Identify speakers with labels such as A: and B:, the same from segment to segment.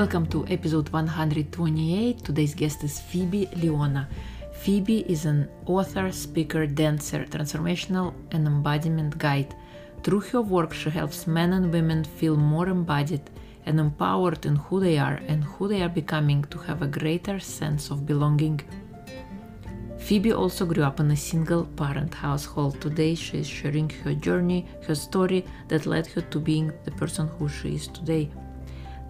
A: Welcome to episode 128. Today's guest is Phoebe Leona. Phoebe is an author, speaker, dancer, transformational and embodiment guide. Through her work, she helps men and women feel more embodied and empowered in who they are and who they are becoming to have a greater sense of belonging. Phoebe also grew up in a single parent household. Today, she is sharing her journey, her story that led her to being the person who she is today.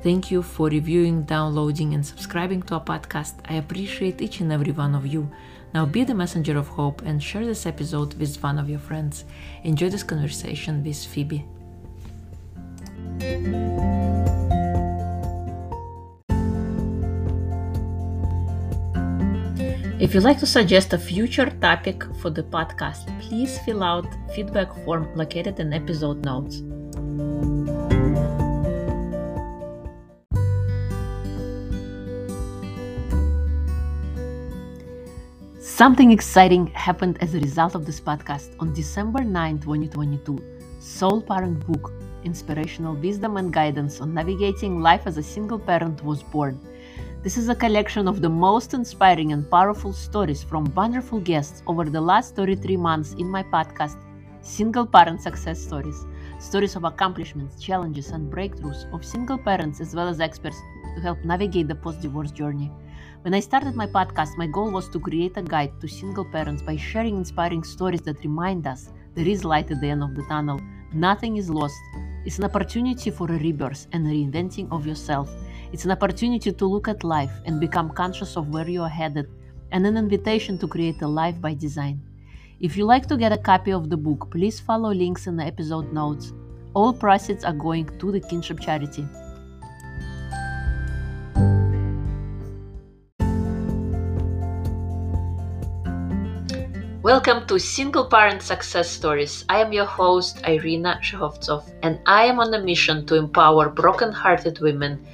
A: Thank you for reviewing, downloading, and subscribing to our podcast. I appreciate each and every one of you. Now be the messenger of hope and share this episode with one of your friends. Enjoy this conversation with Phoebe. If you'd like to suggest a future topic for the podcast, please fill out feedback form located in episode notes. Something exciting happened as a result of this podcast on December 9, 2022. Soul Parent Book Inspirational Wisdom and Guidance on Navigating Life as a Single Parent was born. This is a collection of the most inspiring and powerful stories from wonderful guests over the last 33 months in my podcast, Single Parent Success Stories. Stories of accomplishments, challenges, and breakthroughs of single parents as well as experts to help navigate the post divorce journey. When I started my podcast, my goal was to create a guide to single parents by sharing inspiring stories that remind us there is light at the end of the tunnel. Nothing is lost. It's an opportunity for a rebirth and reinventing of yourself. It's an opportunity to look at life and become conscious of where you are headed, and an invitation to create a life by design. If you like to get a copy of the book, please follow links in the episode notes. All proceeds are going to the Kinship Charity. Welcome to Single Parent Success Stories. I am your host, Irina Shehovsov, and I am on a mission to empower broken-hearted women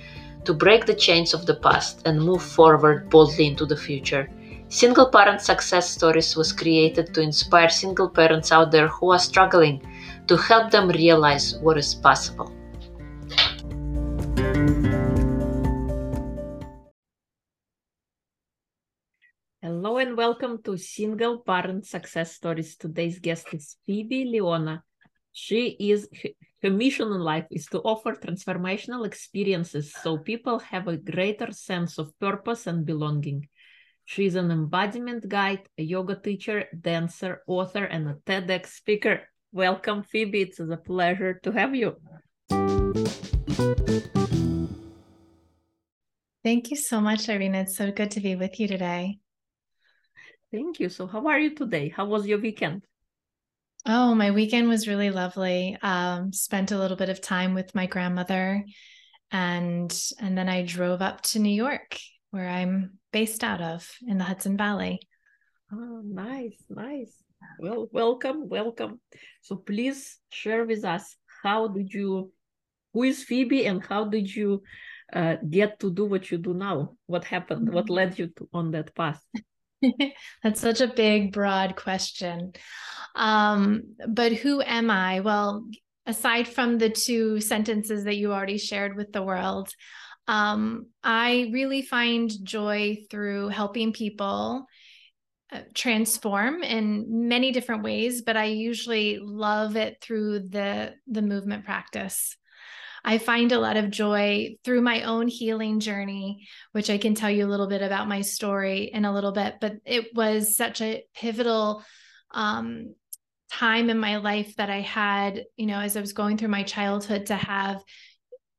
A: to break the chains of the past and move forward boldly into the future. Single Parent Success Stories was created to inspire single parents out there who are struggling, to help them realize what is possible. And welcome to Single Parent Success Stories. Today's guest is Phoebe Leona. She is her mission in life is to offer transformational experiences so people have a greater sense of purpose and belonging. She is an embodiment guide, a yoga teacher, dancer, author, and a TEDx speaker. Welcome, Phoebe. It's a pleasure to have you.
B: Thank you so much, Irina. It's so good to be with you today.
A: Thank you. So, how are you today? How was your weekend?
B: Oh, my weekend was really lovely. Um, spent a little bit of time with my grandmother, and and then I drove up to New York, where I'm based out of in the Hudson Valley.
A: Oh, nice, nice. Well, welcome, welcome. So, please share with us how did you, who is Phoebe, and how did you uh, get to do what you do now? What happened? What mm-hmm. led you to, on that path?
B: That's such a big, broad question. Um, but who am I? Well, aside from the two sentences that you already shared with the world, um, I really find joy through helping people uh, transform in many different ways but i usually love it through the the movement practice I find a lot of joy through my own healing journey, which I can tell you a little bit about my story in a little bit. But it was such a pivotal um, time in my life that I had, you know, as I was going through my childhood to have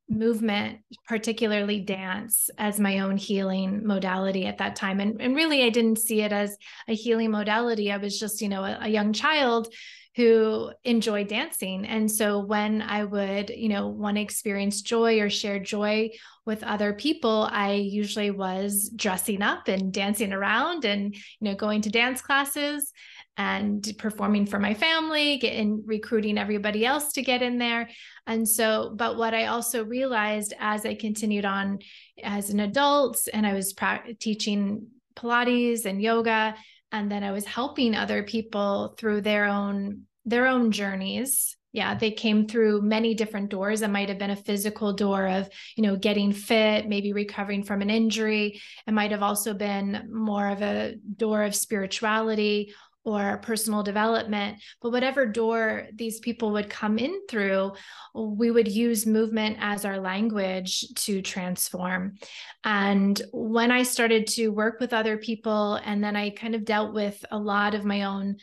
B: movement, particularly dance, as my own healing modality at that time. And, and really, I didn't see it as a healing modality. I was just, you know, a, a young child who enjoy dancing. And so when I would, you know, want to experience joy or share joy with other people, I usually was dressing up and dancing around and, you know, going to dance classes and performing for my family, getting recruiting everybody else to get in there. And so, but what I also realized as I continued on as an adult and I was pra- teaching Pilates and yoga and then I was helping other people through their own their own journeys. Yeah they came through many different doors. It might have been a physical door of you know getting fit maybe recovering from an injury. It might have also been more of a door of spirituality or personal development but whatever door these people would come in through we would use movement as our language to transform. And when i started to work with other people and then i kind of dealt with a lot of my own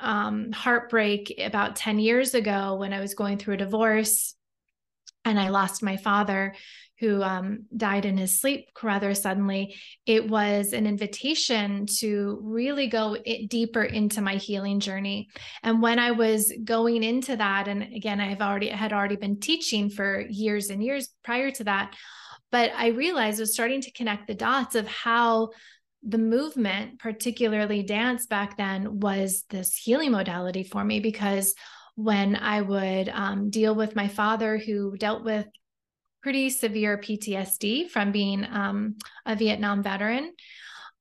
B: um, heartbreak about 10 years ago when I was going through a divorce and I lost my father who um, died in his sleep rather suddenly, it was an invitation to really go deeper into my healing journey. And when I was going into that, and again, I've already had already been teaching for years and years prior to that, but I realized I was starting to connect the dots of how the movement, particularly dance back then, was this healing modality for me because when I would um, deal with my father who dealt with pretty severe PTSD from being um, a Vietnam veteran,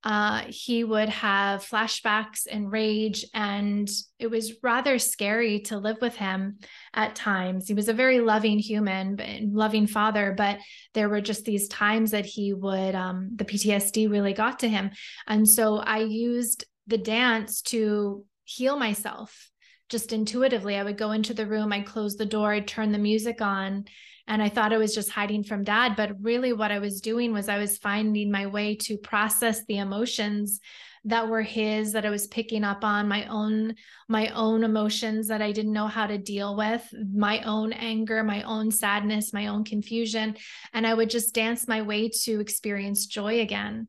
B: uh, he would have flashbacks and rage. And it was rather scary to live with him at times. He was a very loving human, loving father, but there were just these times that he would, um, the PTSD really got to him. And so I used the dance to heal myself just intuitively. I would go into the room, I'd close the door, I'd turn the music on, and I thought I was just hiding from dad. But really, what I was doing was I was finding my way to process the emotions that were his that I was picking up on my own my own emotions that I didn't know how to deal with my own anger my own sadness my own confusion and I would just dance my way to experience joy again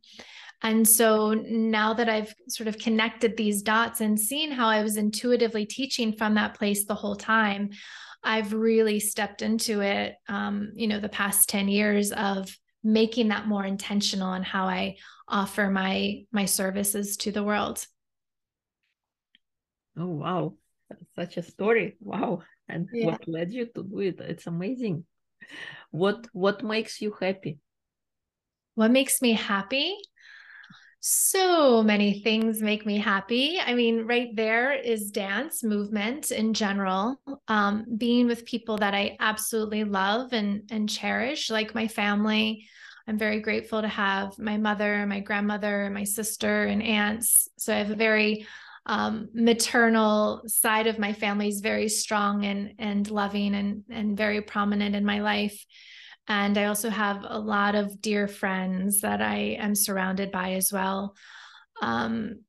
B: and so now that I've sort of connected these dots and seen how I was intuitively teaching from that place the whole time I've really stepped into it, um, you know, the past 10 years of making that more intentional on how I offer my my services to the world.
C: Oh wow, such a story! Wow, and yeah. what led you to do it? It's amazing. What what makes you happy?
B: What makes me happy? So many things make me happy. I mean, right there is dance, movement in general, um, being with people that I absolutely love and and cherish, like my family. I'm very grateful to have my mother, my grandmother, my sister, and aunts. So I have a very um, maternal side of my family is very strong and and loving and and very prominent in my life. And I also have a lot of dear friends that I am surrounded by as well. Um,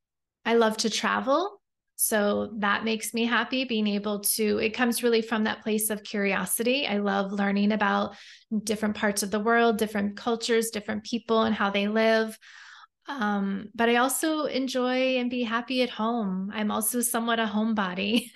B: I love to travel. So that makes me happy being able to, it comes really from that place of curiosity. I love learning about different parts of the world, different cultures, different people, and how they live. Um, but I also enjoy and be happy at home. I'm also somewhat a homebody.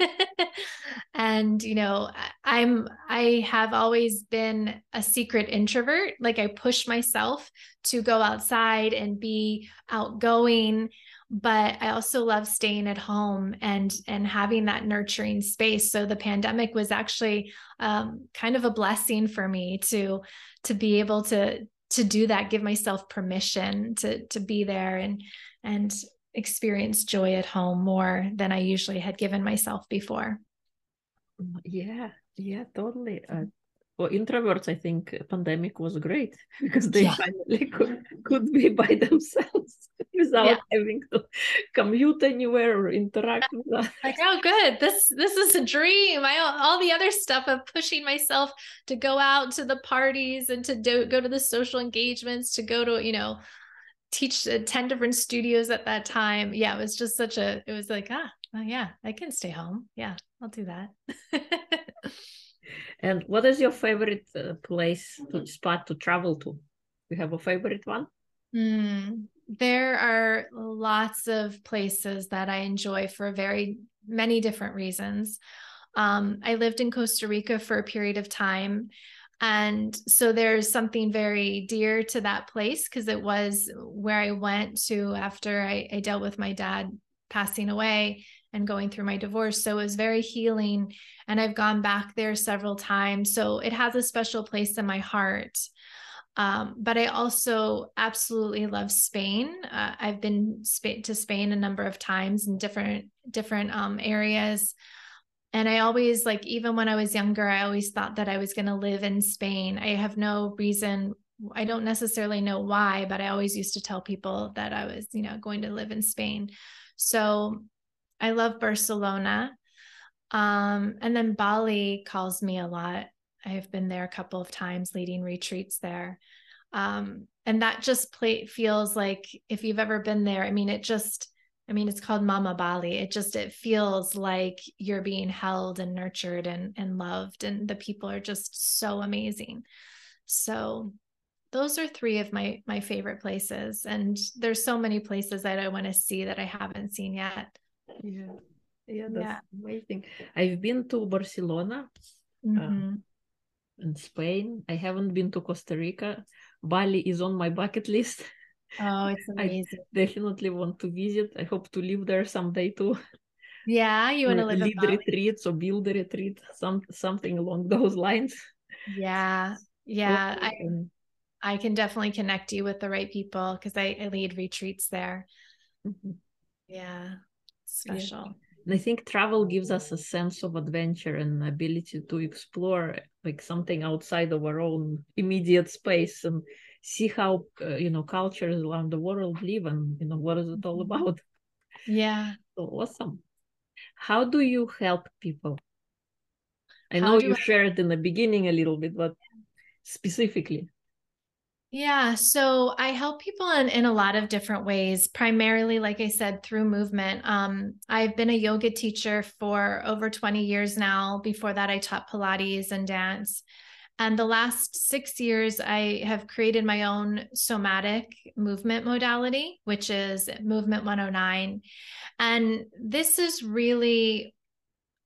B: and you know, I'm I have always been a secret introvert. Like I push myself to go outside and be outgoing, but I also love staying at home and and having that nurturing space. So the pandemic was actually um, kind of a blessing for me to to be able to to do that give myself permission to to be there and and experience joy at home more than i usually had given myself before.
C: Yeah yeah totally uh, for introverts i think pandemic was great because they yeah. finally could, could be by themselves without yeah. having to commute anywhere or interact with others.
B: Like, oh, good. This this is a dream. I all the other stuff of pushing myself to go out to the parties and to do, go to the social engagements, to go to you know teach uh, 10 different studios at that time. Yeah, it was just such a, it was like, ah, oh, yeah, I can stay home. Yeah, I'll do that.
C: and what is your favorite uh, place to spot to travel to? You have a favorite one?
B: Mm, there are lots of places that I enjoy for very many different reasons. Um, I lived in Costa Rica for a period of time. And so there's something very dear to that place because it was where I went to after I, I, dealt with my dad passing away and going through my divorce. So it was very healing. And I've gone back there several times. So it has a special place in my heart. Um, but I also absolutely love Spain. Uh, I've been to Spain a number of times in different different um, areas, and I always like even when I was younger, I always thought that I was going to live in Spain. I have no reason I don't necessarily know why, but I always used to tell people that I was, you know, going to live in Spain. So I love Barcelona. Um, and then Bali calls me a lot. I have been there a couple of times leading retreats there. Um, and that just play, feels like if you've ever been there, I mean, it just, I mean, it's called Mama Bali. It just, it feels like you're being held and nurtured and, and loved. And the people are just so amazing. So those are three of my my favorite places and there's so many places that i want to see that i haven't seen yet
C: yeah. Yeah that's yeah. amazing. I've been to barcelona uh, mm-hmm. uh, in spain. I haven't been to costa rica. Bali is on my bucket list.
B: Oh it's amazing.
C: i definitely want to visit. I hope to live there someday too.
B: Yeah you want to live
C: lead retreats or build a retreat some something along those lines.
B: Yeah yeah I, I can definitely connect you with the right people because I, I, lead retreats there. Mm-hmm. Yeah, special. Yeah.
C: And I think travel gives us a sense of adventure and ability to explore like something outside of our own immediate space and see how uh, you know cultures around the world live and you know what is it all mm-hmm. about.
B: Yeah.
C: So awesome. How do you help people? I how know you I... shared in the beginning a little bit, but specifically.
B: Yeah. So I help people in, in a lot of different ways, primarily, like I said, through movement. Um, I've been a yoga teacher for over 20 years now. Before that, I taught Pilates and dance. And the last six years, I have created my own somatic movement modality, which is Movement 109. And this is really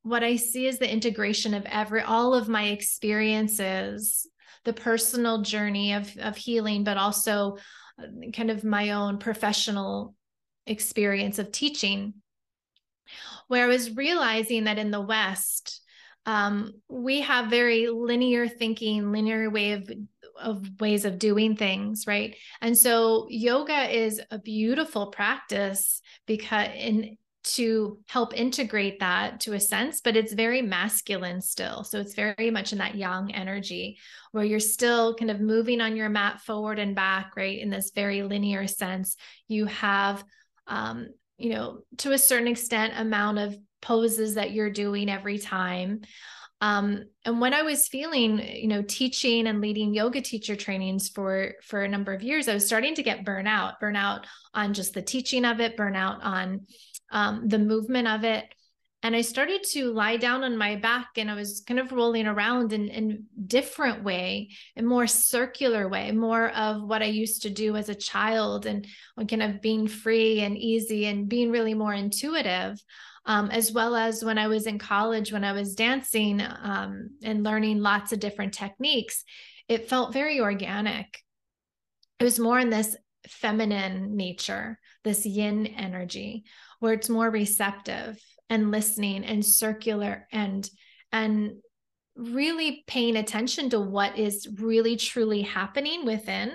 B: what I see is the integration of every all of my experiences the personal journey of of healing but also uh, kind of my own professional experience of teaching where i was realizing that in the west um, we have very linear thinking linear way of of ways of doing things right? And so yoga is a beautiful practice because in to help integrate that to a sense, but it's very masculine still. So it's very much in that yang energy where you're still kind of moving on your mat forward and back, right? In this very linear sense. You have, um, you know, to a certain extent, amount of poses that you're doing every time. Um, and when I was feeling, you know, teaching and leading yoga teacher trainings for for a number of years, I was starting to get burnout, burnout on just the teaching of it, burnout on um, the movement of it. And I started to lie down on my back and I was kind of rolling around in in different way, a more circular way, more of what I used to do as a child and kind of being free and easy and being really more intuitive. Um, as well as when I was in college, when I was dancing um, and learning lots of different techniques, it felt very organic. It was more in this feminine nature, this yin energy, where it's more receptive and listening and circular and and really paying attention to what is really truly happening within.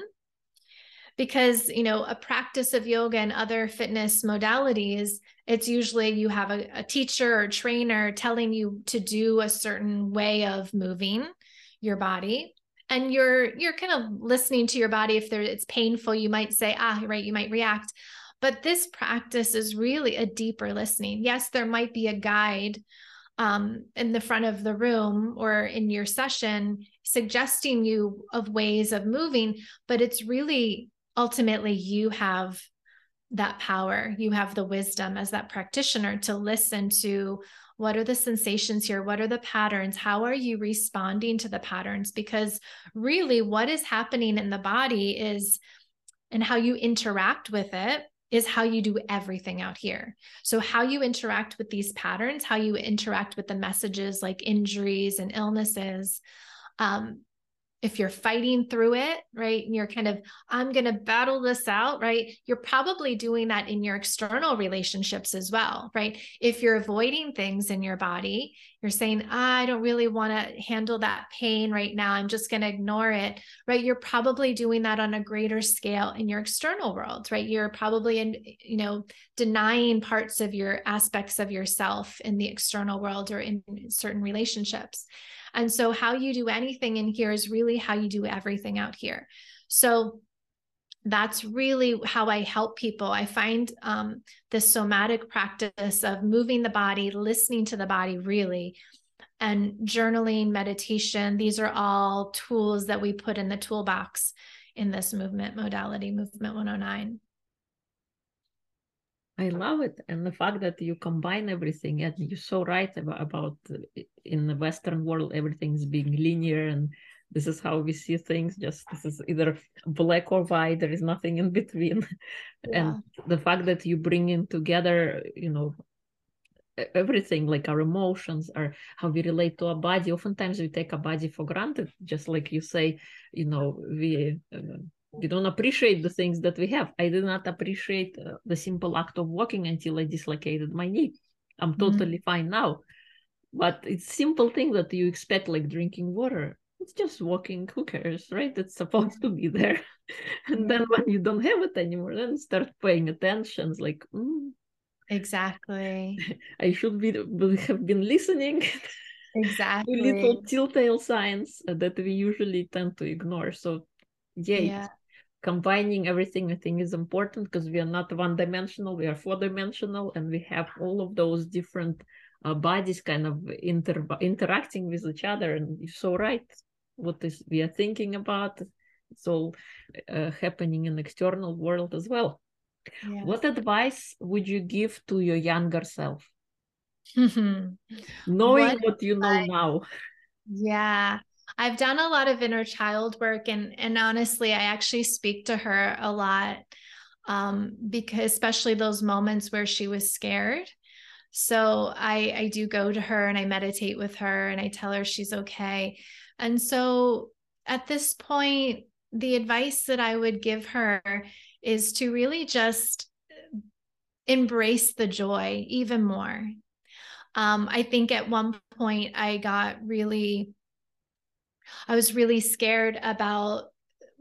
B: Because you know a practice of yoga and other fitness modalities it's usually you have a, a teacher or trainer telling you to do a certain way of moving your body. And you're you're kind of listening to your body. If there it's painful you might say ah right you might react but this practice is really a deeper listening. Yes, there might be a guide um, in the front of the room or in your session suggesting you of ways of moving, but it's really ultimately you have that power. You have the wisdom as that practitioner to listen to what are the sensations here? What are the patterns? How are you responding to the patterns? Because really, what is happening in the body is, and how you interact with it is how you do everything out here. So, how you interact with these patterns, how you interact with the messages like injuries and illnesses, um, if you're fighting through it, right? And you're kind of, I'm going to battle this out, right? You're probably doing that in your external relationships as well, right? If you're avoiding things in your body, you're saying, I don't really want to handle that pain right now. I'm just going to ignore it, right? You're probably doing that on a greater scale in your external world, right? You're probably in, you know, denying parts of your aspects of yourself in the external world or in certain relationships. And so, how you do anything in here is really how you do everything out here. So, that's really how I help people. I find um, this somatic practice of moving the body, listening to the body, really, and journaling, meditation. These are all tools that we put in the toolbox in this movement modality, Movement 109.
C: I love it, and the fact that you combine everything, and you're so right about, about in the Western world, everything's being linear, and this is how we see things. Just this is either black or white. There is nothing in between, yeah. and the fact that you bring in together, you know, everything like our emotions or how we relate to our body oftentimes we take a body for granted just like you say you know we uh, we don't appreciate the things that we have. I did not appreciate uh, the simple act of walking until I dislocated my knee. I'm mm-hmm. totally mm-hmm. fine now. But it's simple thing that you expect, like drinking water. It's just walking. Who cares, right? It's supposed to be there. and then when you don't have it anymore, then start paying attention. It's like, mm,
B: exactly.
C: I should be have been listening.
B: Exactly.
C: little telltale signs that we usually tend to ignore. So yeah, yeah combining everything i think is important because we are not one dimensional we are four dimensional and we have all of those different uh, bodies kind of inter- interacting with each other and you're so right. What is we are thinking about it's all uh, happening in external world as well. Yes. what advice would you give to your younger self? Knowing what, what you know I, now.
B: Yeah I've done a lot of inner child work and and honestly I actually speak to her a lot um because especially those moments where she was scared. So I I do go to her and I meditate with her and I tell her she's okay. And so at this point the advice that I would give her is to really just embrace the joy even more. Um, I think at one point I got really I was really scared about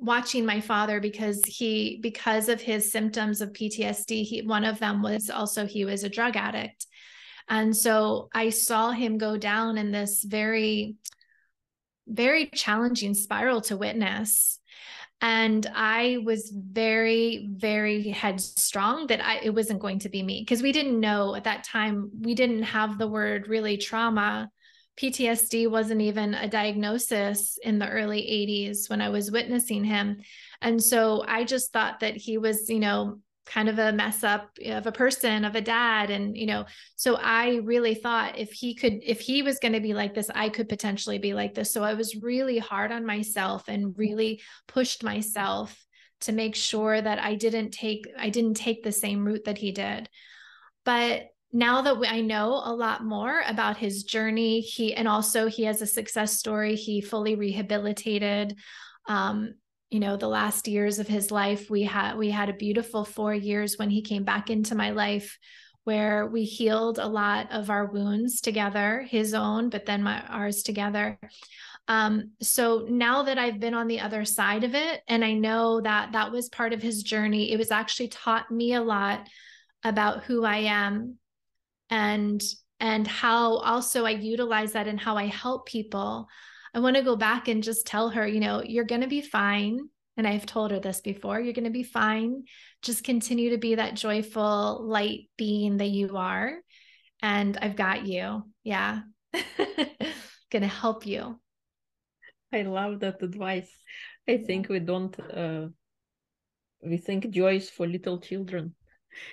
B: watching my father because he because of his symptoms of PTSD he one of them was also he was a drug addict. And so I saw him go down in this very very challenging spiral to witness. And i was very very headstrong that I, it wasn't going to be me because we didn't know at that time we didn't have the word really trauma PTSD wasn't even a diagnosis in the early 80s when I was witnessing him. And so I just thought that he was, you know, kind of a mess up of a person, of a dad. And, you know, so I really thought if he could, if he was going to be like this, I could potentially be like this. So I was really hard on myself and really pushed myself to make sure that I didn't take, I didn't take the same route that he did. But now that I know a lot more about his journey, he and also he has a success story. He fully rehabilitated. Um, you know, the last years of his life, we had we had a beautiful four years when he came back into my life, where we healed a lot of our wounds together, his own, but then my ours together. Um, so now that I've been on the other side of it, and I know that that was part of his journey, it was actually taught me a lot about who I am and and how also I utilize that and how I help people. I want to go back and just tell her, you know, you're going to be fine. And I've told her this before you're going to be fine. Just continue to be that joyful light being that you are. And I've got you. Yeah. going to help you.
C: I love that advice. I think we don't, uh, we think joy is for little children.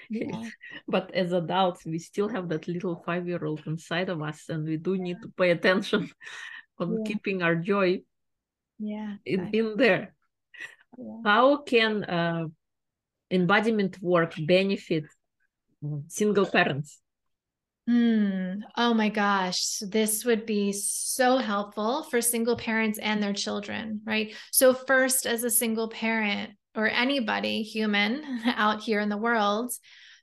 C: Yeah. but as adults we still have that little five year old inside of us and we do need to pay attention on yeah. keeping our joy
B: yeah
C: in, in there yeah. how can uh, embodiment work benefit single parents
B: Hmm. Oh my gosh. This would be so helpful for single parents and their children, right? So, first, as a single parent or anybody human out here in the world,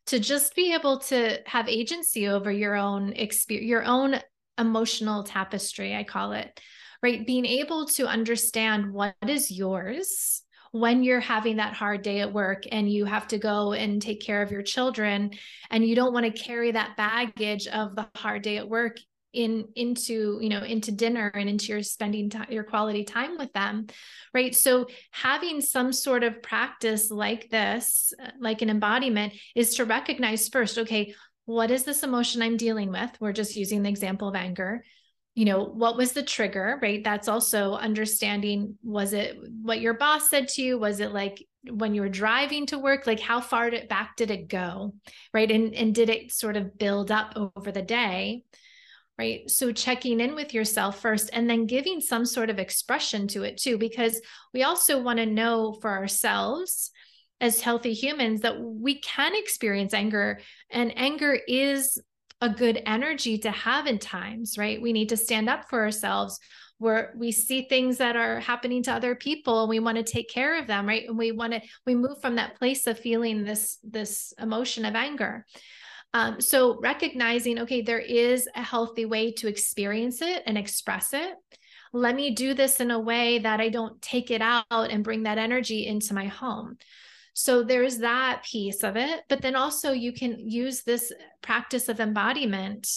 B: to just be able to have agency over your own experience, your own emotional tapestry, I call it, right? Being able to understand what is yours when you're having that hard day at work and you have to go and take care of your children and you don't want to carry that baggage of the hard day at work in into you know into dinner and into your spending time your quality time with them right? So having some sort of practice like this uh, like an embodiment is to recognize first okay what is this emotion i'm dealing with? We're just using the example of anger. You know what was the trigger right? That's also understanding was it what your boss said to you? Was it like when you were driving to work like how far did, back did it go right? And and did it sort of build up over the day right so checking in with yourself first and then giving some sort of expression to it too because we also want to know for ourselves as healthy humans that we can experience anger and anger is a good energy to have in times, right? We need to stand up for ourselves where we see things that are happening to other people and we want to take care of them, right? And we want to we move from that place of feeling this this emotion of anger. Um, so recognizing, okay, there is a healthy way to experience it and express it. Let me do this in a way that I don't take it out and bring that energy into my home. So there's that piece of it. But then also, you can use this practice of embodiment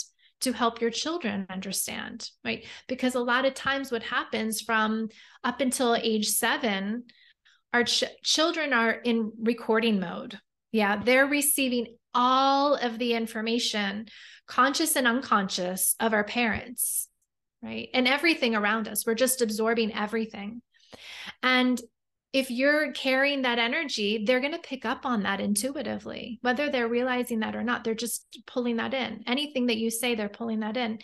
B: to help your children understand, right? Because a lot of times, what happens from up until age seven, our ch- children are in recording mode. Yeah, they're receiving all of the information, conscious and unconscious, of our parents, right? And everything around us. We're just absorbing everything. And if you're carrying that energy, they're going to pick up on that intuitively, whether they're realizing that or not. They're just pulling that in. Anything that you say, they're pulling that in.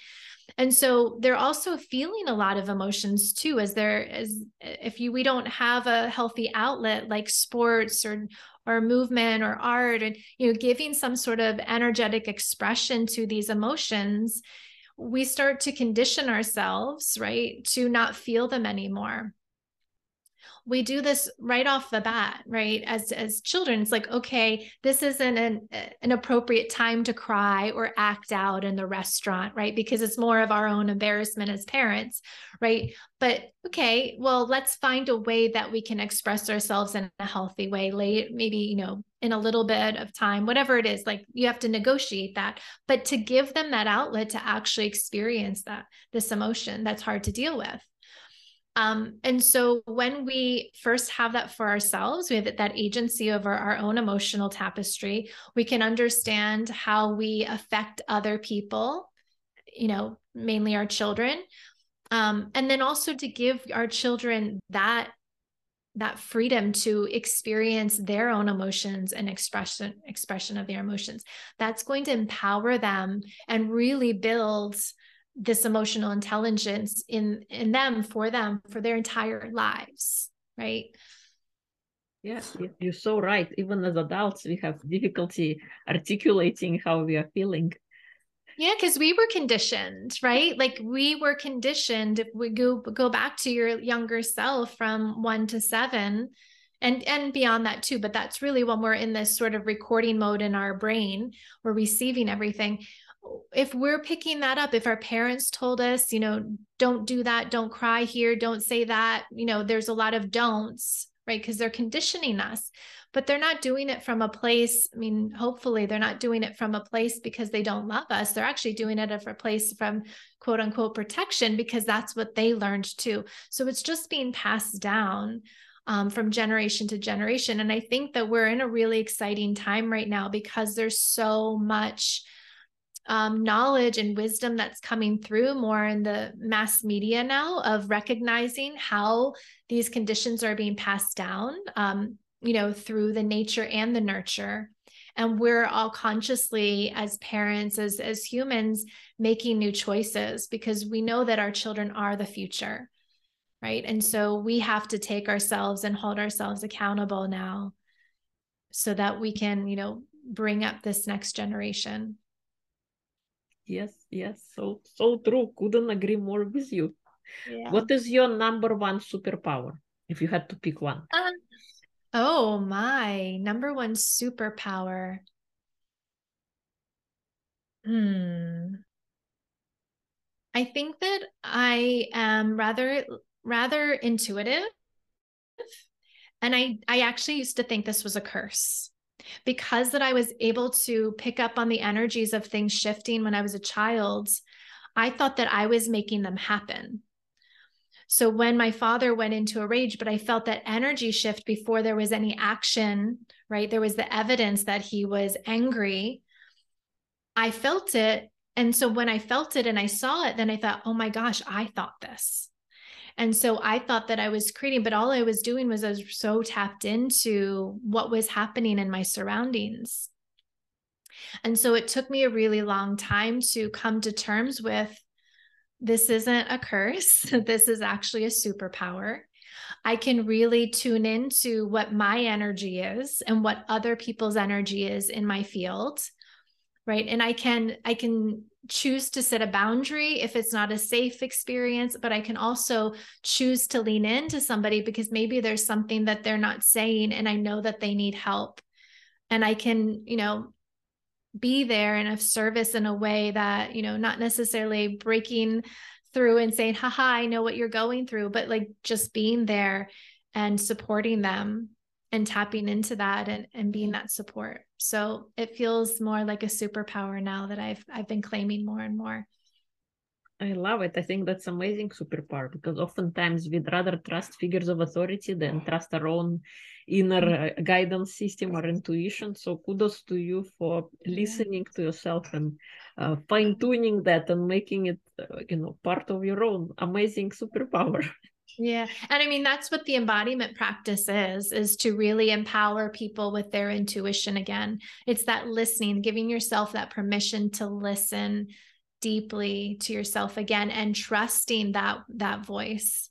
B: And so they're also feeling a lot of emotions too, as they're as if you we don't have a healthy outlet like sports or or movement or art and you know giving some sort of energetic expression to these emotions we start to condition ourselves right to not feel them anymore we do this right off the bat right? As as children it's like okay this isn't an an appropriate time to cry or act out in the restaurant right? Because it's more of our own embarrassment as parents right? But okay well let's find a way that we can express ourselves in a healthy way late maybe you know in a little bit of time whatever it is like you have to negotiate that. But to give them that outlet to actually experience that this emotion that's hard to deal with um, and so when we first have that for ourselves, we have that, agency over our own emotional tapestry, we can understand how we affect other people, you know, mainly our children. Um, and then also to give our children that that freedom to experience their own emotions and expression expression of their emotions that's going to empower them and really build this emotional intelligence in in them for them for their entire lives right?
C: Yes you're so right. Even as adults we have difficulty articulating how we are feeling.
B: Yeah because we were conditioned right? Like we were conditioned if we go go back to your younger self from 1 to 7 and and beyond that too but that's really when we're in this sort of recording mode in our brain we're receiving everything if we're picking that up if our parents told us you know don't do that don't cry here don't say that you know there's a lot of don'ts right? Because they're conditioning us but they're not doing it from a place i mean hopefully they're not doing it from a place because they don't love us. They're actually doing it from a place from quote unquote protection because that's what they learned too. So it's just being passed down um, from generation to generation. And i think that we're in a really exciting time right now because there's so much um, knowledge and wisdom that's coming through more in the mass media now of recognizing how these conditions are being passed down, um, you know, through the nature and the nurture. And we're all consciously, as parents, as, as humans, making new choices because we know that our children are the future. Right. And so we have to take ourselves and hold ourselves accountable now so that we can, you know, bring up this next generation.
C: Yes, yes. So so true. Couldn't agree more with you. Yeah. What is your number one superpower if you had to pick one? Uh,
B: oh my, number one superpower. Hmm. I think that I am rather rather intuitive. And I I actually used to think this was a curse because that I was able to pick up on the energies of things shifting when I was a child. I thought that I was making them happen. So when my father went into a rage, but I felt that energy shift before there was any action, right? There was the evidence that he was angry. I felt it. And so when I felt it and I saw it, then I thought, oh my gosh, I thought this. And so I thought that I was creating, but all I was doing was I was so tapped into what was happening in my surroundings. And so it took me a really long time to come to terms with this isn't a curse. this is actually a superpower. I can really tune into what my energy is and what other people's energy is in my field. Right. And I can, I can choose to set a boundary if it's not a safe experience, but I can also choose to lean into somebody because maybe there's something that they're not saying and I know that they need help. And I can, you know, be there and of service in a way that, you know, not necessarily breaking through and saying, haha, I know what you're going through, but like just being there and supporting them and tapping into that and, and being that support. So it feels more like a superpower now that I've I've been claiming more and more.
C: I love it. I think that's amazing superpower because oftentimes we'd rather trust figures of authority than trust our own inner mm-hmm. uh, guidance system or intuition. So kudos to you for listening to yourself and uh, fine tuning that and making it, uh, you know, part of your own amazing superpower.
B: Yeah. And I mean, that's what the embodiment practice is, is to really empower people with their intuition again. It's that listening, giving yourself that permission to listen deeply to yourself again and trusting that that voice.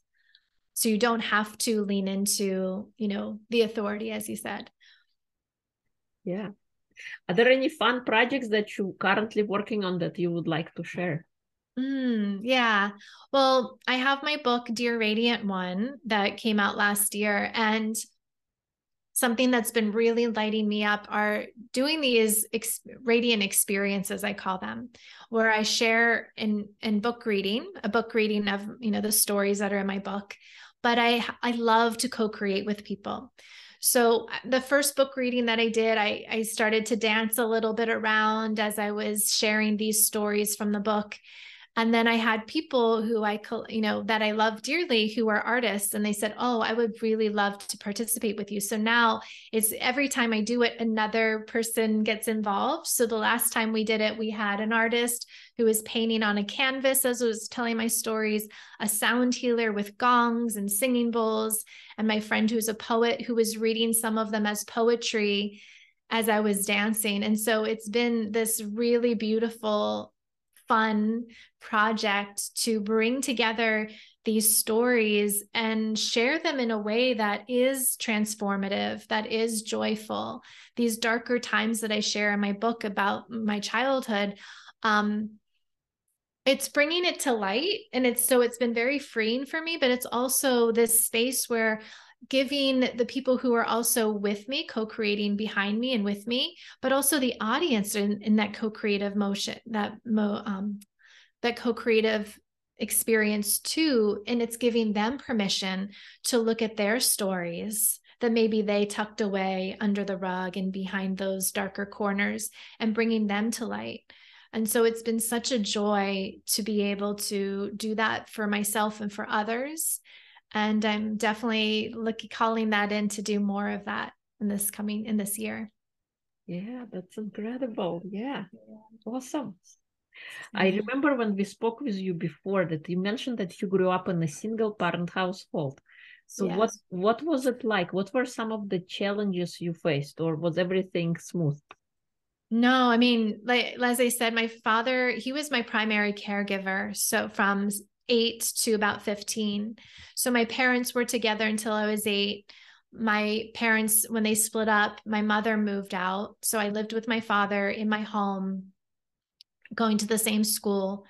B: So you don't have to lean into, you know, the authority, as you said.
C: Yeah. Are there any fun projects that you're currently working on that you would like to share?
B: Mm, yeah. Well, I have my book, Dear Radiant One, that came out last year. And something that's been really lighting me up are doing these ex- radiant experiences, I call them, where I share in, in book reading, a book reading of, you know, the stories that are in my book. But I, I love to co-create with people. So uh, the first book reading that I did, I, I started to dance a little bit around as I was sharing these stories from the book and then i had people who i you know that i love dearly who are artists and they said oh i would really love to participate with you so now it's every time i do it another person gets involved so the last time we did it we had an artist who was painting on a canvas as I was telling my stories a sound healer with gongs and singing bowls and my friend who's a poet who was reading some of them as poetry as I was dancing. And so it's been this really beautiful fun project to bring together these stories and share them in a way that is transformative, that is joyful. These darker times that I share in my book about my childhood, um, it's bringing it to light. And it's so it's been very freeing for me, but it's also this space where giving the people who are also with me, co creating behind me and with me, but also the audience in, in that co creative motion, that, mo, um, that co creative experience too. And it's giving them permission to look at their stories that maybe they tucked away under the rug and behind those darker corners and bringing them to light. And so it's been such a joy to be able to do that for myself and for others and i'm definitely looking calling that in to do more of that in this coming in this year
C: yeah that's incredible yeah awesome I remember when we spoke with you before that you mentioned that you grew up in a single parent household. So yes. what what was it like? What were some of the challenges you faced or was everything smooth?
B: No, I mean, like as I said, my father, he was my primary caregiver. So from eight to about 15. So my parents were together until I was eight. My parents, when they split up, my mother moved out. So I lived with my father in my home going to the same school.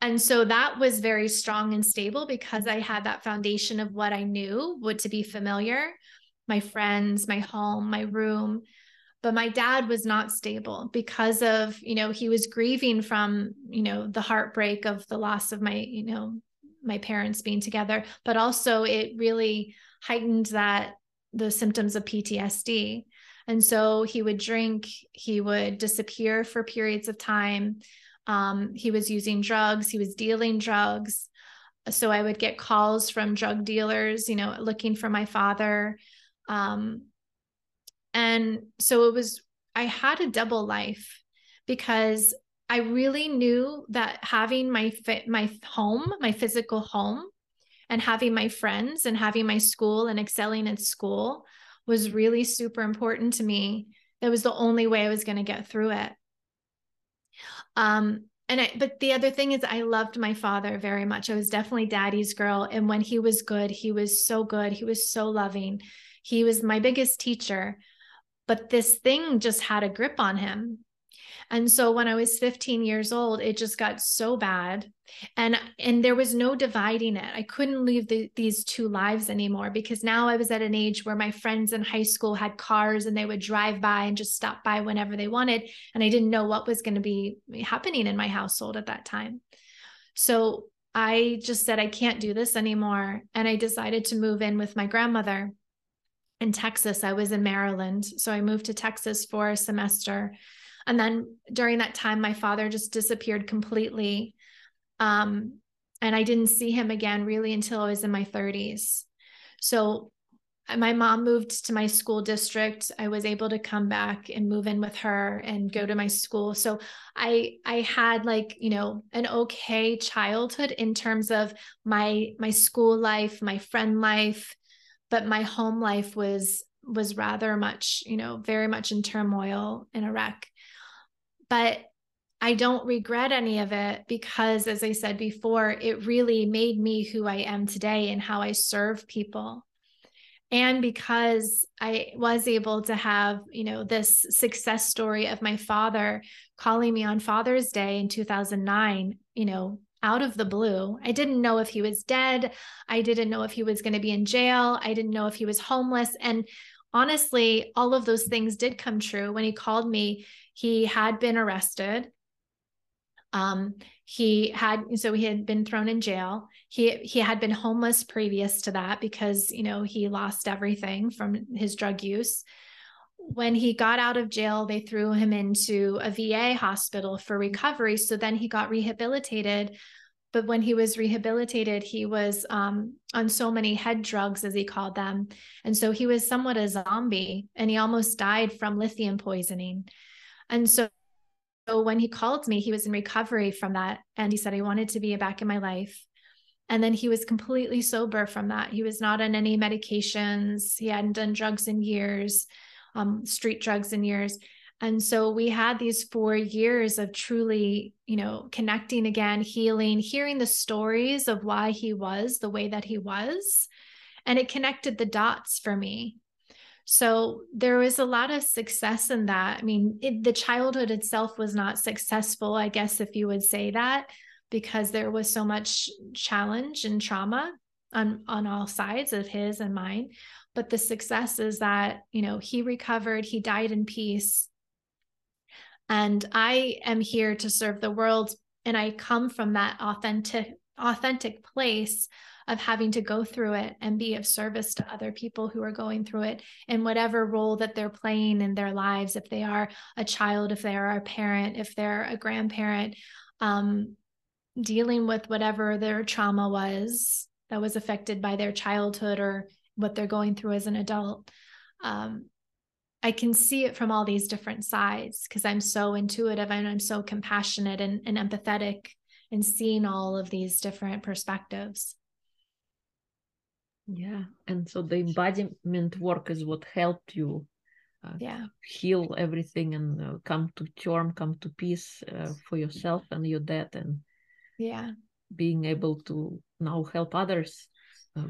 B: And so that was very strong and stable because I had that foundation of what I knew, what to be familiar, my friends, my home, my room. But my dad was not stable because of, you know, he was grieving from, you know, the heartbreak of the loss of my, you know, my parents being together, but also it really heightened that the symptoms of PTSD. And so he would drink, he would disappear for periods of time. Um, he was using drugs, he was dealing drugs. So I would get calls from drug dealers, you know, looking for my father. Um, and so it was, I had a double life because I really knew that having my my home, my physical home, and having my friends and having my school and excelling at school was really super important to me. That was the only way I was going to get through it. Um, and I, but the other thing is I loved my father very much. I was definitely daddy's girl. And when he was good, he was so good. He was so loving. He was my biggest teacher. But this thing just had a grip on him. And so when I was 15 years old, it just got so bad. And and there was no dividing it. I couldn't leave the, these two lives anymore because now I was at an age where my friends in high school had cars and they would drive by and just stop by whenever they wanted. And I didn't know what was going to be happening in my household at that time. So I just said, I can't do this anymore. And I decided to move in with my grandmother in Texas. I was in Maryland. So I moved to Texas for a semester and then during that time, my father just disappeared completely. Um, and I didn't see him again really until I was in my 30s. So my mom moved to my school district. I was able to come back and move in with her and go to my school. So I I had like, you know, an okay childhood in terms of my my school life, my friend life, but my home life was was rather much, you know, very much in turmoil in wreck but I don't regret any of it because, as I said before, it really made me who I am today and how I serve people. And because I was able to have, you know, this success story of my father calling me on Father's Day in 2009, you know, out of the blue. I didn't know if he was dead. I didn't know if he was going to be in jail. I didn't know if he was homeless. And honestly, all of those things did come true. When he called me, he had been arrested. Um, he had so he had been thrown in jail. He he had been homeless previous to that because you know he lost everything from his drug use. When he got out of jail, they threw him into a VA hospital for recovery. So then he got rehabilitated. But when he was rehabilitated he was um, on so many head drugs as he called them. And so he was somewhat a zombie and he almost died from lithium poisoning. And so, so when he called me he was in recovery from that and he said i wanted to be back in my life. And then he was completely sober from that. He was not on any medications. He hadn't done drugs in years um, street drugs in years and so we had these four years of truly, you know, connecting again, healing, hearing the stories of why he was the way that he was. And it connected the dots for me. So there was a lot of success in that. I mean, it, the childhood itself was not successful, I guess, if you would say that, because there was so much challenge and trauma on, on all sides of his and mine. But the success is that, you know, he recovered, he died in peace and I am here to serve the world. And I come from that authentic, authentic place of having to go through it and be of service to other people who are going through it in whatever role that they're playing in their lives. If they are a child, if they are a parent, if they're a grandparent, um, dealing with whatever their trauma was that was affected by their childhood or what they're going through as an adult. Um, I can see it from all these different sides because I'm so intuitive and I'm so compassionate and, and empathetic and seeing all of these different perspectives.
C: Yeah. And so the embodiment work is what helped you uh, yeah. heal everything and uh, come to term, come to peace uh, for yourself and your dad and
B: yeah,
C: being able to now help others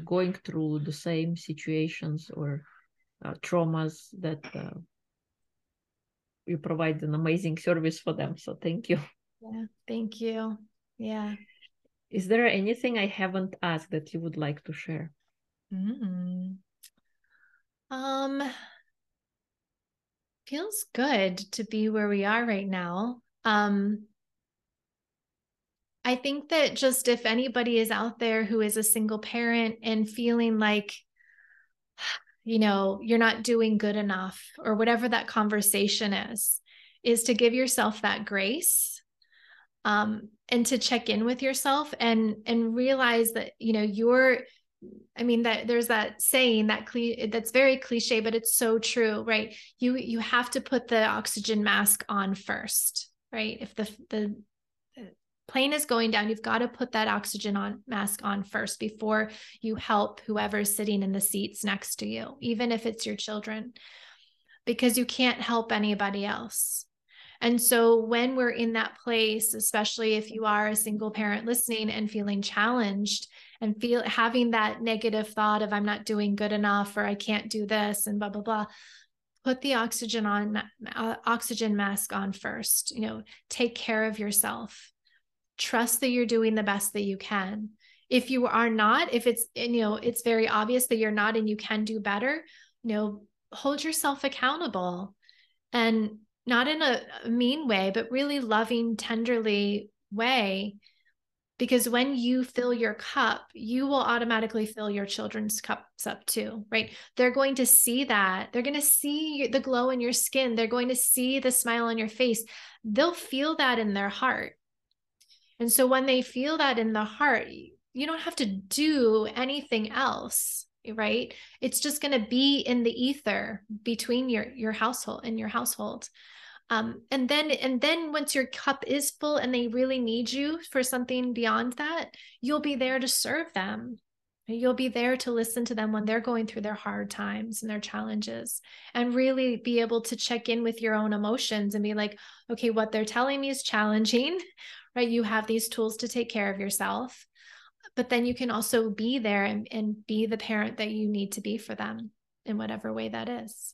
C: going through the same situations or uh, traumas that uh, you provide an amazing service for them. So thank you.
B: Yeah. Thank you. Yeah.
C: Is there anything I haven't asked that you would like to share?
B: Mm. Um, feels good to be where we are right now. Um, I think that just if anybody is out there who is a single parent and feeling like, you know, you're not doing good enough or whatever that conversation is, is to give yourself that grace um, and to check in with yourself and and realize that you know you're I mean that there's that saying that cli- that's very cliche, but it's so true, right? You you have to put the oxygen mask on first, right? If the the plane is going down, you've got to put that oxygen on mask on first before you help whoever's sitting in the seats next to you, even if it's your children, because you can't help anybody else. And so when we're in that place, especially if you are a single parent listening and feeling challenged and feel having that negative thought of I'm not doing good enough or I can't do this and blah blah blah, put the oxygen on uh, oxygen mask on first. You know, take care of yourself. Trust that you're doing the best that you can. If you are not, if it's you know, it's very obvious that you're not and you can do better, you know, hold yourself accountable and not in a mean way, but really loving, tenderly way. Because when you fill your cup you will automatically fill your children's cups up too right? They're going to see that. They're going to see the glow in your skin. They're going to see the smile on your face. They'll feel that in their heart and so when they feel that in the heart you don't have to do anything else right? It's just going to be in the ether between your your household and your household. Um, and then and then once your cup is full and they really need you for something beyond that you'll be there to serve them. You'll be there to listen to them when they're going through their hard times and their challenges and really be able to check in with your own emotions and be like okay what they're telling me is challenging right you have these tools to take care of yourself but then you can also be there and, and be the parent that you need to be for them in whatever way that is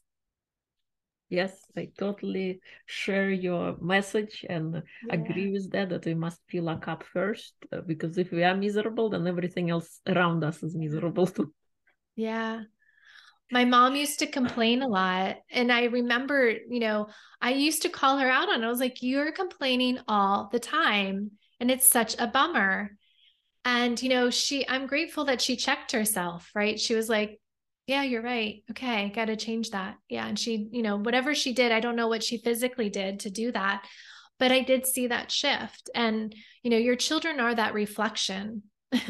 C: Yes, I totally share your message and yeah. agree with that, that we must fill our cup first, uh, because if we are miserable, then everything else around us is miserable too.
B: Yeah. My mom used to complain a lot. And I remember, you know, I used to call her out on it. I was like, you're complaining all the time. And it's such a bummer. And, you know, she, I'm grateful that she checked herself, right? She was like, yeah, you're right. Okay, got to change that. Yeah. And she, you know, whatever she did, I don't know what she physically did to do that, but I did see that shift. And, you know, your children are that reflection.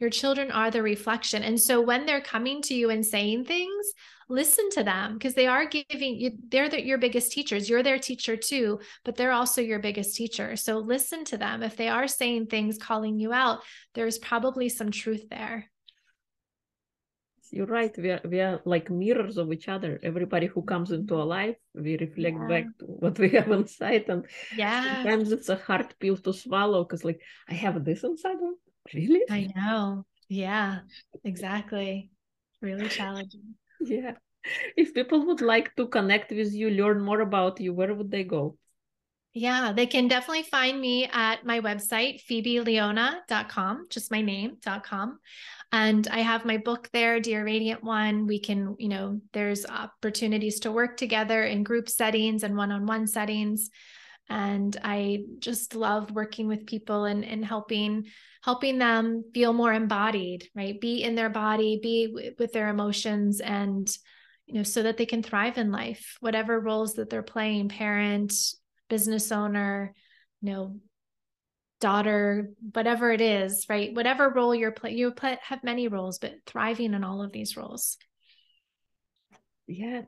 B: your children are the reflection. And so when they're coming to you and saying things, listen to them because they are giving you, they're the, your biggest teachers. You're their teacher too, but they're also your biggest teacher. So listen to them. If they are saying things, calling you out, there's probably some truth there
C: you're right we are we are like mirrors of each other everybody who mm-hmm. comes into our life we reflect yeah. back to what we have inside and
B: yeah
C: sometimes it's a hard pill to swallow because like i have this inside really
B: i know yeah exactly really challenging
C: yeah if people would like to connect with you learn more about you where would they go
B: yeah, they can definitely find me at my website, phoebeleona.com, just my name.com. And I have my book there, Dear Radiant One. We can, you know, there's opportunities to work together in group settings and one on one settings. And I just love working with people and, and helping helping them feel more embodied, right? Be in their body, be w- with their emotions and you know so that they can thrive in life whatever roles that they're playing parent business owner you know daughter, whatever it is, right? Whatever role you're playing, you play, have many roles, but thriving in all of these roles.
C: Yeah,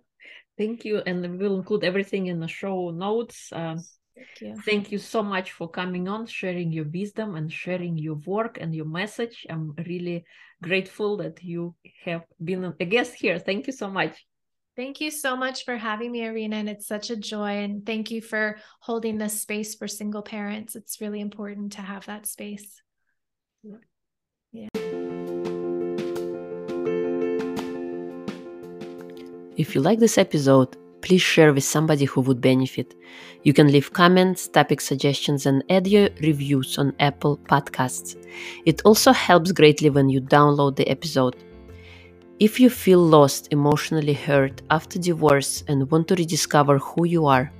C: thank you. And we'll include everything in the show notes. Uh, thank you. Thank you so much for coming on, sharing your wisdom and sharing your work and your message. I'm really grateful that you have been a guest here. Thank you so much.
B: Thank you so much for having me, Irina. And it's such a joy. And thank you for holding this space for single parents. It's really important to have that space. Yeah.
C: If you like this episode,
A: please share with somebody who would benefit. You can leave comments, topic suggestions, and add your reviews on Apple Podcasts. It also helps greatly when you download the episode. If you feel lost, emotionally hurt after divorce, and want to rediscover who you are,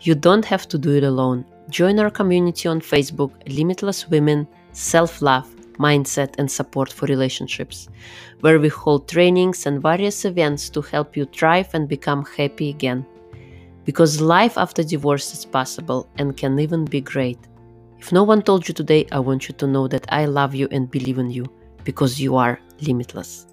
A: you don't have to do it alone. Join our community on Facebook, Limitless Women, Self Love mindset, and support for relationships, where we hold trainings and various events to help you thrive and become happy again. Because life after divorce is possible and can even be great. If no one told you today, I want you to know that I love you and believe in you because you are limitless.